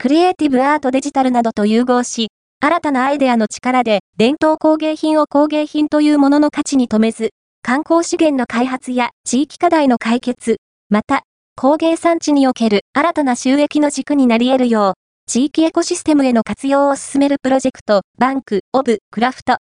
クリエイティブアートデジタルなどと融合し、新たなアイデアの力で伝統工芸品を工芸品というものの価値に留めず、観光資源の開発や地域課題の解決、また、工芸産地における新たな収益の軸になり得るよう、地域エコシステムへの活用を進めるプロジェクト、バンク、オブ、クラフト、